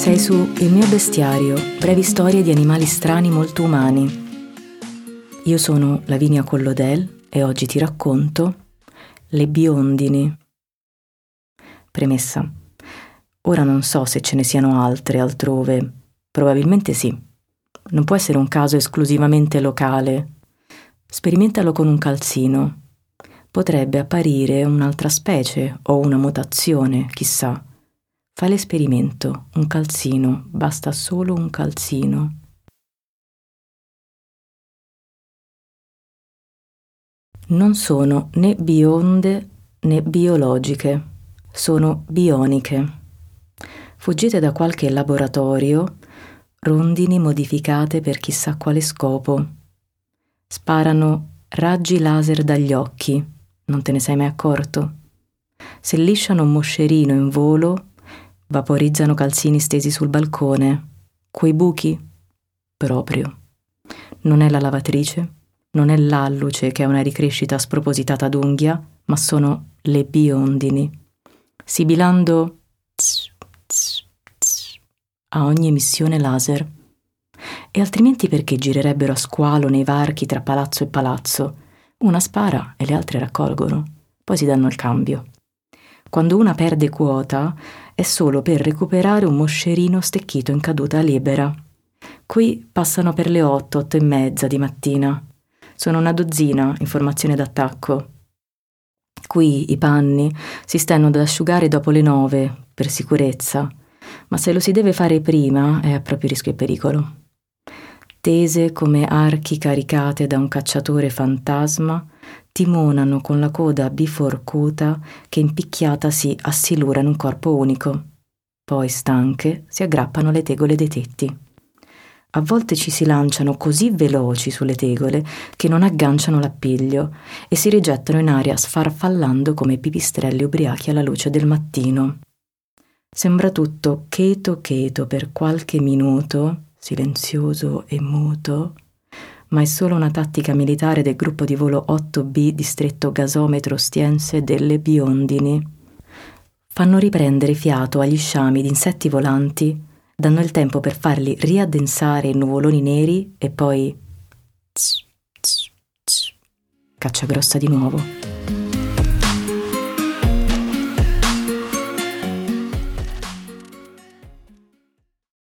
Sei su Il mio bestiario, brevi storie di animali strani molto umani. Io sono Lavinia Collodel e oggi ti racconto Le biondini. Premessa. Ora non so se ce ne siano altre altrove. Probabilmente sì. Non può essere un caso esclusivamente locale. Sperimentalo con un calzino. Potrebbe apparire un'altra specie o una mutazione, chissà. Fai l'esperimento, un calzino, basta solo un calzino. Non sono né bionde né biologiche, sono bioniche. Fuggite da qualche laboratorio, rondini modificate per chissà quale scopo. Sparano raggi laser dagli occhi, non te ne sei mai accorto? Se lisciano un moscerino in volo, Vaporizzano calzini stesi sul balcone. Quei buchi? Proprio. Non è la lavatrice, non è l'alluce che è una ricrescita spropositata d'unghia, ma sono le biondini. Sibilando a ogni emissione laser. E altrimenti perché girerebbero a squalo nei varchi tra palazzo e palazzo? Una spara e le altre raccolgono, poi si danno il cambio. Quando una perde quota è solo per recuperare un moscerino stecchito in caduta libera. Qui passano per le otto, otto e mezza di mattina. Sono una dozzina in formazione d'attacco. Qui i panni si stanno ad asciugare dopo le nove, per sicurezza, ma se lo si deve fare prima è a proprio rischio e pericolo. Tese come archi caricate da un cacciatore fantasma, timonano con la coda biforcuta che impicchiata si assilura in un corpo unico. Poi, stanche, si aggrappano alle tegole dei tetti. A volte ci si lanciano così veloci sulle tegole che non agganciano l'appiglio e si rigettano in aria sfarfallando come pipistrelli ubriachi alla luce del mattino. Sembra tutto cheto cheto per qualche minuto, silenzioso e muto, ma è solo una tattica militare del gruppo di volo 8B distretto gasometro Stiense delle Biondini. Fanno riprendere fiato agli sciami di insetti volanti, danno il tempo per farli riaddensare in nuvoloni neri e poi... Caccia grossa di nuovo.